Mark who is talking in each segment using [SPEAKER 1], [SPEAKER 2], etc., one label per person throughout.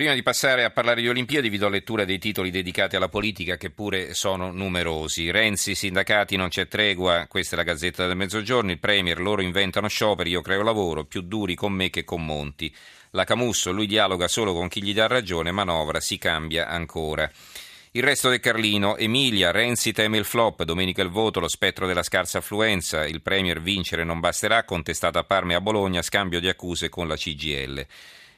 [SPEAKER 1] Prima di passare a parlare di Olimpiadi vi do lettura dei titoli dedicati alla politica che pure sono numerosi. Renzi, sindacati, non c'è tregua, questa è la Gazzetta del Mezzogiorno, il Premier, loro inventano scioperi, io creo lavoro, più duri con me che con Monti. La Camusso, lui dialoga solo con chi gli dà ragione, manovra, si cambia ancora. Il resto del Carlino, Emilia, Renzi teme il flop, domenica il voto, lo spettro della scarsa affluenza, il Premier vincere non basterà, contestato a Parma e a Bologna, scambio di accuse con la CGL.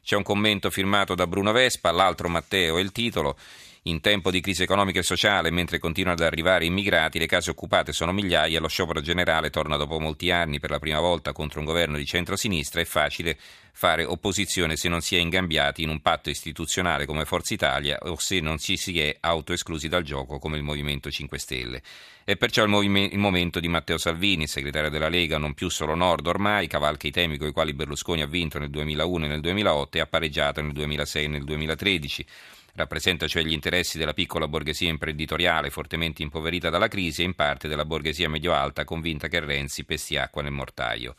[SPEAKER 1] C'è un commento firmato da Bruno Vespa, l'altro Matteo è il titolo. In tempo di crisi economica e sociale, mentre continuano ad arrivare immigrati, le case occupate sono migliaia, lo sciopero generale torna dopo molti anni per la prima volta contro un governo di centrosinistra, è facile fare opposizione se non si è ingambiati in un patto istituzionale come Forza Italia o se non ci si è autoesclusi dal gioco come il Movimento 5 Stelle. È perciò il, movime- il momento di Matteo Salvini, segretario della Lega, non più solo Nord ormai, cavalca i temi con i quali Berlusconi ha vinto nel 2001 e nel 2008 e ha pareggiato nel 2006 e nel 2013 rappresenta cioè gli interessi della piccola borghesia imprenditoriale fortemente impoverita dalla crisi e in parte della borghesia medio-alta convinta che Renzi pesti acqua nel mortaio.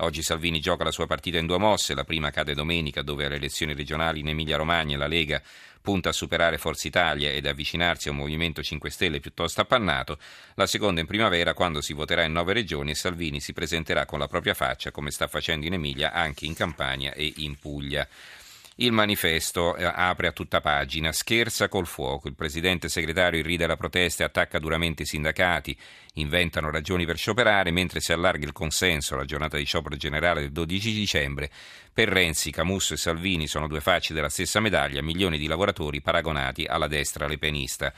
[SPEAKER 1] Oggi Salvini gioca la sua partita in due mosse, la prima cade domenica dove alle elezioni regionali in Emilia-Romagna la Lega punta a superare Forza Italia ed avvicinarsi a un Movimento 5 Stelle piuttosto appannato, la seconda in primavera quando si voterà in nove regioni e Salvini si presenterà con la propria faccia come sta facendo in Emilia anche in Campania e in Puglia. Il manifesto eh, apre a tutta pagina, scherza col fuoco, il presidente segretario irride la protesta e attacca duramente i sindacati, inventano ragioni per scioperare, mentre si allarga il consenso alla giornata di sciopero generale del 12 dicembre. Per Renzi, Camusso e Salvini sono due facce della stessa medaglia, milioni di lavoratori paragonati alla destra lepenista.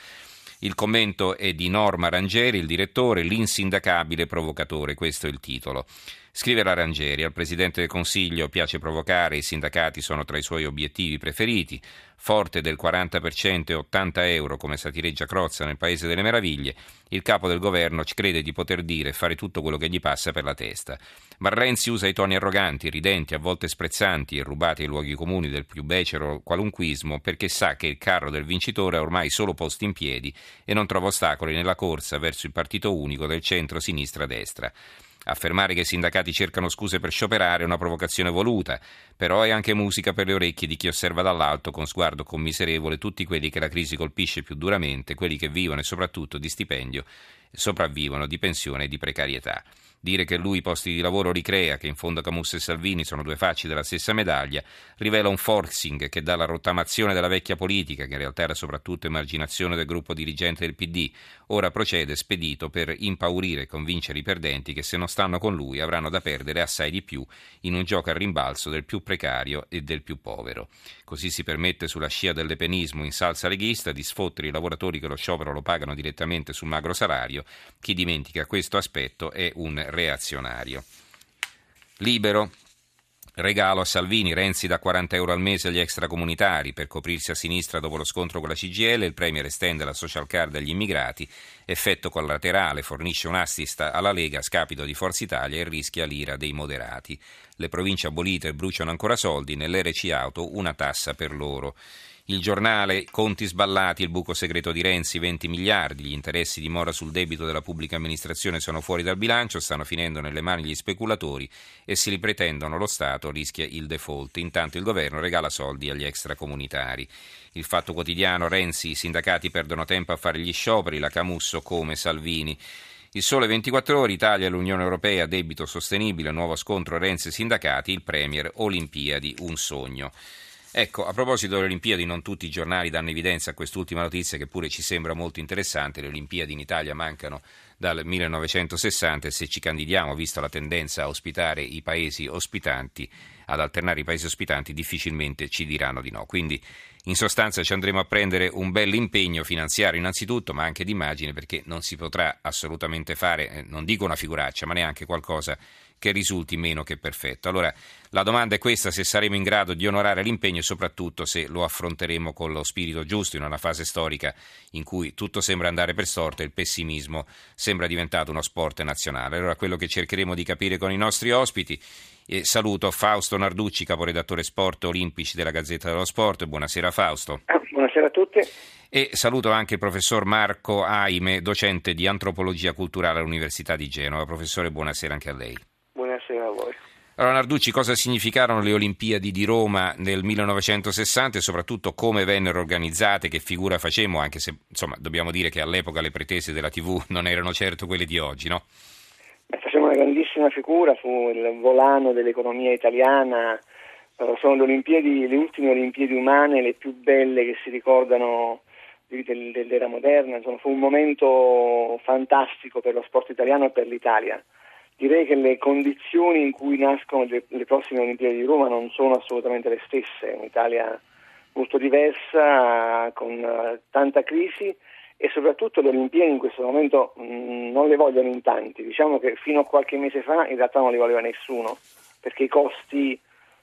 [SPEAKER 1] Il commento è di Norma Rangeri, il direttore, l'insindacabile provocatore, questo è il titolo. Scrive la Rangeri, al Presidente del Consiglio piace provocare, i sindacati sono tra i suoi obiettivi preferiti, forte del 40% e 80 euro come satireggia Crozza nel Paese delle Meraviglie, il capo del governo crede di poter dire e fare tutto quello che gli passa per la testa. Ma Renzi usa i toni arroganti, ridenti, a volte sprezzanti e rubati ai luoghi comuni del più becero qualunquismo perché sa che il carro del vincitore ha ormai solo posti in piedi e non trova ostacoli nella corsa verso il partito unico del centro-sinistra-destra. Affermare che i sindacati cercano scuse per scioperare è una provocazione voluta, però è anche musica per le orecchie di chi osserva dall'alto con sguardo commiserevole tutti quelli che la crisi colpisce più duramente, quelli che vivono e soprattutto di stipendio, sopravvivono di pensione e di precarietà. Dire che lui i posti di lavoro ricrea, che in fondo Camus e Salvini sono due facce della stessa medaglia, rivela un forcing che dà la rottamazione della vecchia politica, che in realtà era soprattutto emarginazione del gruppo dirigente del PD, ora procede spedito per impaurire e convincere i perdenti che se non stanno con lui avranno da perdere assai di più in un gioco a rimbalzo del più precario e del più povero. Così si permette sulla scia del lepenismo in salsa leghista di sfottere i lavoratori che lo sciopero lo pagano direttamente sul magro salario. Chi dimentica questo aspetto è un reazionario. Libero. Regalo a Salvini, Renzi da 40 euro al mese agli extracomunitari per coprirsi a sinistra dopo lo scontro con la CGL, il Premier estende la social card agli immigrati, effetto collaterale, fornisce un assist alla Lega a scapito di Forza Italia e rischia l'ira dei moderati. Le province abolite bruciano ancora soldi, nell'RC auto una tassa per loro. Il giornale, conti sballati, il buco segreto di Renzi, 20 miliardi, gli interessi di mora sul debito della pubblica amministrazione sono fuori dal bilancio, stanno finendo nelle mani degli speculatori e se li pretendono lo Stato rischia il default. Intanto il governo regala soldi agli extracomunitari. Il fatto quotidiano, Renzi, i sindacati perdono tempo a fare gli scioperi, la Camusso come Salvini. Il sole 24 ore, Italia e l'Unione Europea, debito sostenibile, nuovo scontro Renzi e sindacati, il Premier, Olimpiadi, un sogno. Ecco, a proposito delle Olimpiadi, non tutti i giornali danno evidenza a quest'ultima notizia che pure ci sembra molto interessante. Le Olimpiadi in Italia mancano dal 1960 e se ci candidiamo, vista la tendenza a ospitare i paesi ospitanti, ad alternare i paesi ospitanti, difficilmente ci diranno di no. Quindi, in sostanza, ci andremo a prendere un bel impegno finanziario innanzitutto, ma anche d'immagine, perché non si potrà assolutamente fare, eh, non dico una figuraccia, ma neanche qualcosa che risulti meno che perfetto. Allora, la domanda è questa, se saremo in grado di onorare l'impegno e soprattutto se lo affronteremo con lo spirito giusto in una fase storica in cui tutto sembra andare per sorte e il pessimismo sembra diventato uno sport nazionale. Allora, quello che cercheremo di capire con i nostri ospiti e saluto Fausto Narducci, caporedattore sport olimpici della Gazzetta dello Sport. Buonasera Fausto.
[SPEAKER 2] Ah, buonasera a tutti.
[SPEAKER 1] E saluto anche il professor Marco Aime, docente di antropologia culturale all'Università di Genova. Professore, buonasera anche a lei.
[SPEAKER 2] Buonasera a voi.
[SPEAKER 1] Allora Narducci, cosa significarono le Olimpiadi di Roma nel 1960 e soprattutto come vennero organizzate, che figura facemmo, anche se insomma dobbiamo dire che all'epoca le pretese della TV non erano certo quelle di oggi, no?
[SPEAKER 2] Beh, facciamo una grandissima figura, fu il volano dell'economia italiana, sono le Olimpiadi, le ultime Olimpiadi umane, le più belle che si ricordano dell'era moderna, insomma, fu un momento fantastico per lo sport italiano e per l'Italia direi che le condizioni in cui nascono le, le prossime Olimpiadi di Roma non sono assolutamente le stesse, un'Italia molto diversa, con uh, tanta crisi e soprattutto le Olimpiadi in questo momento mh, mm, non le vogliono in tanti, diciamo che fino a qualche mese fa in realtà non le voleva nessuno, perché i costi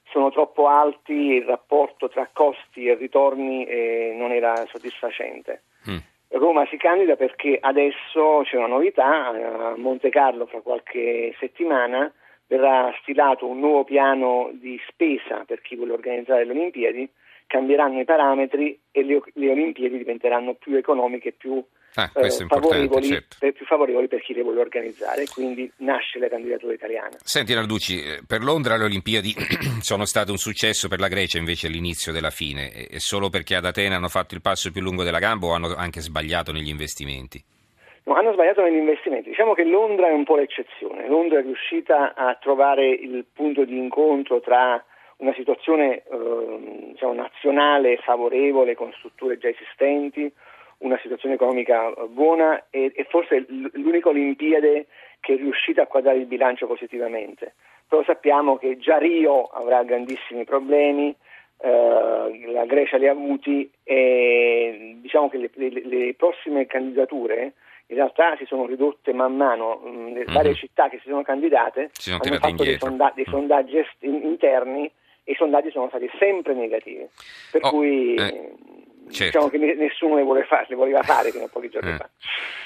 [SPEAKER 2] sono troppo alti, il rapporto tra costi e ritorni eh, non era soddisfacente. Mm. Roma si candida perché adesso c'è una novità, a Monte Carlo fra qualche settimana verrà stilato un nuovo piano di spesa per chi vuole organizzare le Olimpiadi, cambieranno i parametri e le, le Olimpiadi diventeranno più economiche, più
[SPEAKER 1] Ah, eh, favorevoli, certo.
[SPEAKER 2] per, più favorevoli per chi le vuole organizzare, quindi nasce la candidatura italiana.
[SPEAKER 1] Senti Narducci, eh, per Londra le Olimpiadi sono state un successo per la Grecia invece all'inizio della fine, e solo perché ad Atene hanno fatto il passo più lungo della gamba o hanno anche sbagliato negli investimenti?
[SPEAKER 2] No, hanno sbagliato negli investimenti. Diciamo che Londra è un po' l'eccezione. Londra è riuscita a trovare il punto di incontro tra una situazione eh, diciamo, nazionale favorevole con strutture già esistenti, una situazione economica buona e, e forse l'unica Olimpiade che è riuscita a quadrare il bilancio positivamente. Però sappiamo che già Rio avrà grandissimi problemi, eh, la Grecia li ha avuti e diciamo che le, le, le, prossime candidature in realtà si sono ridotte man mano, le mm-hmm. varie città che si sono candidate
[SPEAKER 1] si
[SPEAKER 2] sono hanno fatto dei, sonda- dei, mm. sondaggi est- interni e i sondaggi sono stati sempre negativi. Per oh, cui eh certo. diciamo che nessuno le, vuole fare, le voleva fare fino a pochi giorni eh. fa.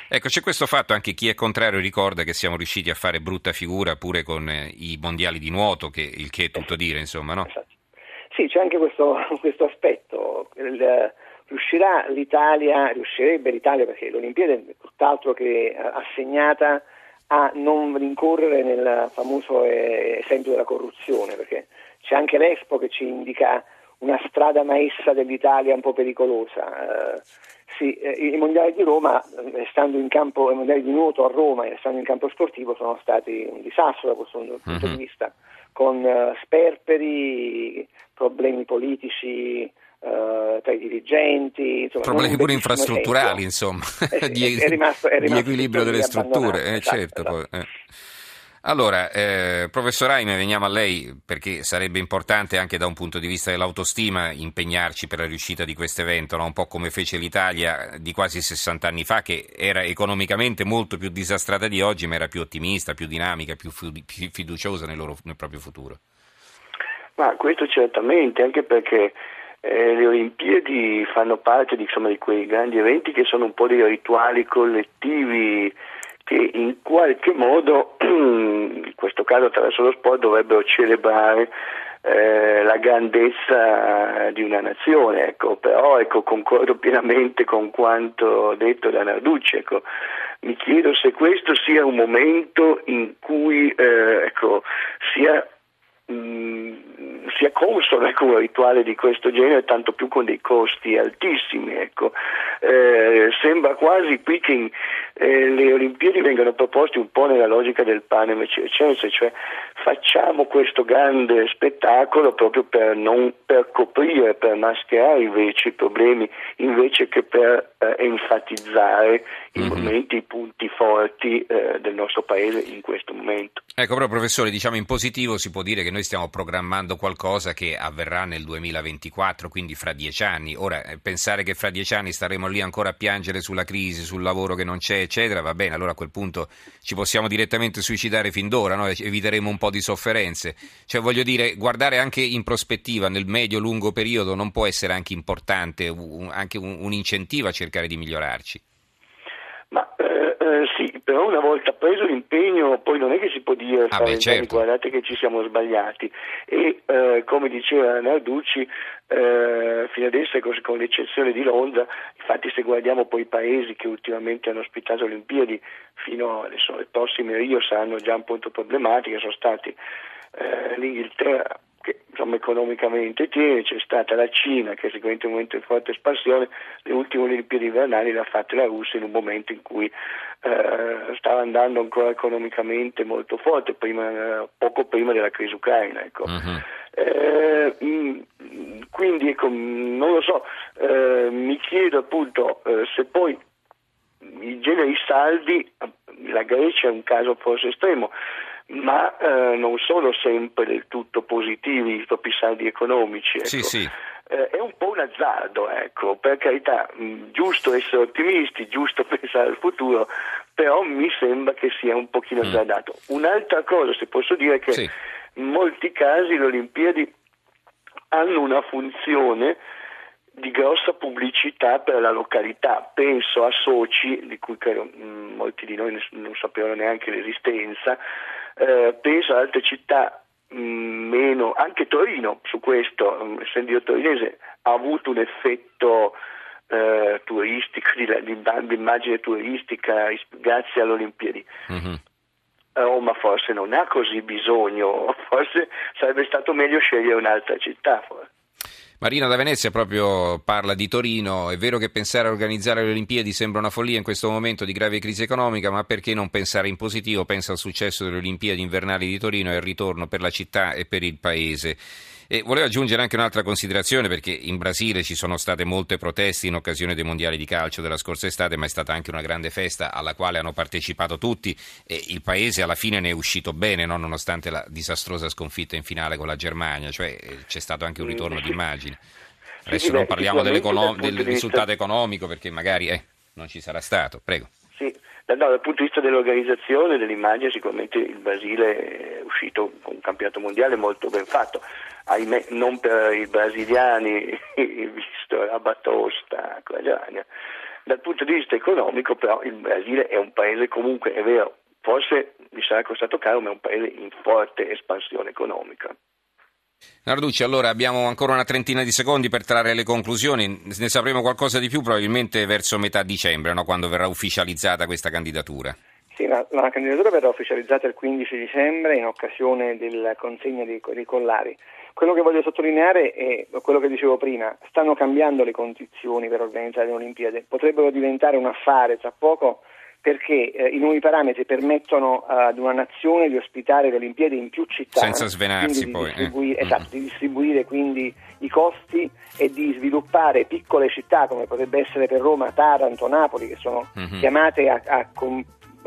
[SPEAKER 1] Ecco, c'è questo fatto, anche chi è contrario ricorda che siamo riusciti a fare brutta figura pure con eh, i mondiali di nuoto, che, il che è tutto dire, insomma, no? Esatto.
[SPEAKER 2] Sì, c'è anche questo, questo aspetto. Il, riuscirà l'Italia, riuscirebbe l'Italia, perché l'Olimpiade è tutt'altro che assegnata a non rincorrere nel famoso eh, esempio della corruzione, perché c'è anche l'Expo che ci indica una strada maestra dell'Italia un po' pericolosa. Eh, sì, eh, i mondiali di Roma, eh, stando in campo, i mondiali di nuoto a Roma e in campo sportivo sono stati un disastro da questo punto uh-huh. di mhm. vista, con uh, sperperi, problemi politici, Uh, tra i dirigenti. Insomma,
[SPEAKER 1] Problemi pure infrastrutturali, insomma, di, è rimasto, è rimasto di equilibrio delle strutture. Eh, certo, esatto. Poi, eh. Allora, eh, professor Raime, veniamo a lei perché sarebbe importante anche da un punto di vista dell'autostima impegnarci per la riuscita di questo evento, no? un po' come fece l'Italia di quasi 60 anni fa, che era economicamente molto più disastrata di oggi, ma era più ottimista, più dinamica, più, fiduciosa nel, loro, nel proprio futuro.
[SPEAKER 3] Ma questo certamente, anche perché eh, le Olimpiadi fanno parte di, insomma, di quei grandi eventi che sono un po' dei rituali collettivi che in qualche modo, in questo caso attraverso lo sport, dovrebbero celebrare eh, la grandezza di una nazione, ecco. però ecco, concordo pienamente con quanto detto da Narducci, ecco. mi chiedo se questo sia un momento in cui eh, ecco, sia mh, sia consono ecco, un rituale di questo genere, tanto più con dei costi altissimi. Ecco. Eh, sembra quasi qui che eh, le Olimpiadi vengano proposte un po' nella logica del panem circense, cioè facciamo questo grande spettacolo proprio per, non, per coprire, per mascherare invece i problemi, invece che per enfatizzare mm-hmm. i mhm. momenti, i punti forti eh, del nostro paese in questo momento.
[SPEAKER 1] Ecco, però professore, diciamo in positivo si può dire che noi stiamo programmando qualcosa che avverrà nel 2024, quindi fra dieci anni. Ora, eh, pensare che fra dieci anni staremo lì ancora a piangere sulla crisi, sul lavoro che non c'è, eccetera, va bene, allora a quel punto ci possiamo direttamente suicidare fin d'ora, no? eviteremo un po' di sofferenze. Cioè, voglio dire, guardare anche in prospettiva, nel medio-lungo periodo, non può essere anche importante, un, anche un, un incentivo a cercare di migliorarci.
[SPEAKER 3] Ma eh, eh, sì, però una volta preso l'impegno poi non è che si può dire
[SPEAKER 1] ah beh, certo.
[SPEAKER 3] guardate che ci siamo sbagliati e eh, come diceva Narducci eh, fino adesso con l'eccezione di Londra infatti se guardiamo poi i paesi che ultimamente hanno ospitato le Olimpiadi fino adesso le prossime Rio saranno già un punto problematiche sono stati eh, l'Inghilterra che insomma, economicamente tiene, c'è stata la Cina che è sicuramente un momento di forte espansione, le ultime Olimpiadi invernali le ha fatte la Russia in un momento in cui eh, stava andando ancora economicamente molto forte, prima, poco prima della crisi ucraina. Ecco. Uh-huh. Eh, quindi ecco, non lo so, eh, mi chiedo appunto eh, se poi i generi saldi, la Grecia è un caso forse estremo, ma eh, non sono sempre del tutto positivi i propri saldi economici. Ecco.
[SPEAKER 1] Sì, sì.
[SPEAKER 3] Eh, è un po' un azzardo, ecco, per carità, mh, giusto essere ottimisti, giusto pensare al futuro, però mi sembra che sia un pochino mm. azzardato. Un'altra cosa, se posso dire, è che sì. in molti casi le Olimpiadi hanno una funzione di grossa pubblicità per la località. Penso a Soci, di cui credo mh, molti di noi non sapevano neanche l'esistenza, eh, penso ad altre città mh, meno, anche Torino su questo, mh, essendo io torinese, ha avuto un effetto eh, turistico, di, di, di, immagine turistica grazie alle Olimpiadi. Mm-hmm. Roma forse non ha così bisogno, forse sarebbe stato meglio scegliere un'altra città. Forse.
[SPEAKER 1] Marina da Venezia proprio parla di Torino. È vero che pensare a organizzare le Olimpiadi sembra una follia in questo momento di grave crisi economica, ma perché non pensare in positivo? Pensa al successo delle Olimpiadi invernali di Torino e al ritorno per la città e per il paese. E volevo aggiungere anche un'altra considerazione perché in Brasile ci sono state molte proteste in occasione dei mondiali di calcio della scorsa estate, ma è stata anche una grande festa alla quale hanno partecipato tutti e il paese alla fine ne è uscito bene, no? nonostante la disastrosa sconfitta in finale con la Germania, cioè eh, c'è stato anche un ritorno di immagine. Adesso non parliamo del risultato economico perché magari eh, non ci sarà stato. Prego.
[SPEAKER 3] Sì. No, dal punto di vista dell'organizzazione, dell'immagine, sicuramente il Brasile è uscito con un campionato mondiale molto ben fatto ahimè non per i brasiliani, visto la batosta Germania. Dal punto di vista economico però il Brasile è un paese comunque, è vero, forse mi sarà costato caro, ma è un paese in forte espansione economica.
[SPEAKER 1] Narducci, allora abbiamo ancora una trentina di secondi per trarre le conclusioni, ne sapremo qualcosa di più probabilmente verso metà dicembre, no? quando verrà ufficializzata questa candidatura.
[SPEAKER 2] Sì, la, la, candidatura verrà ufficializzata il 15 dicembre in occasione della consegna dei, dei collari. Quello che voglio sottolineare è quello che dicevo prima, stanno cambiando le condizioni per organizzare le Olimpiadi, potrebbero diventare un affare tra poco perché eh, i nuovi parametri permettono uh, ad una nazione di ospitare le Olimpiadi in più città
[SPEAKER 1] senza svenarsi
[SPEAKER 2] di
[SPEAKER 1] poi
[SPEAKER 2] distribuire, eh. esatto, di distribuire quindi i costi e di sviluppare piccole città come potrebbe essere per Roma, Taranto, Napoli che sono mm-hmm. chiamate a, a,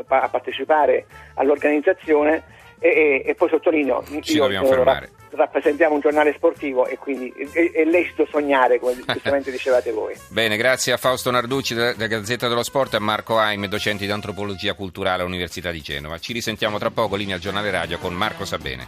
[SPEAKER 2] a partecipare all'organizzazione e, e, e poi sottolineo,
[SPEAKER 1] Ci io eh,
[SPEAKER 2] rappresentiamo un giornale sportivo e quindi è, è lecito sognare, come giustamente dicevate voi.
[SPEAKER 1] Bene, grazie a Fausto Narducci della Gazzetta dello Sport e a Marco Aime, docente di antropologia culturale all'Università di Genova. Ci risentiamo tra poco, linea al giornale radio con Marco Sabene.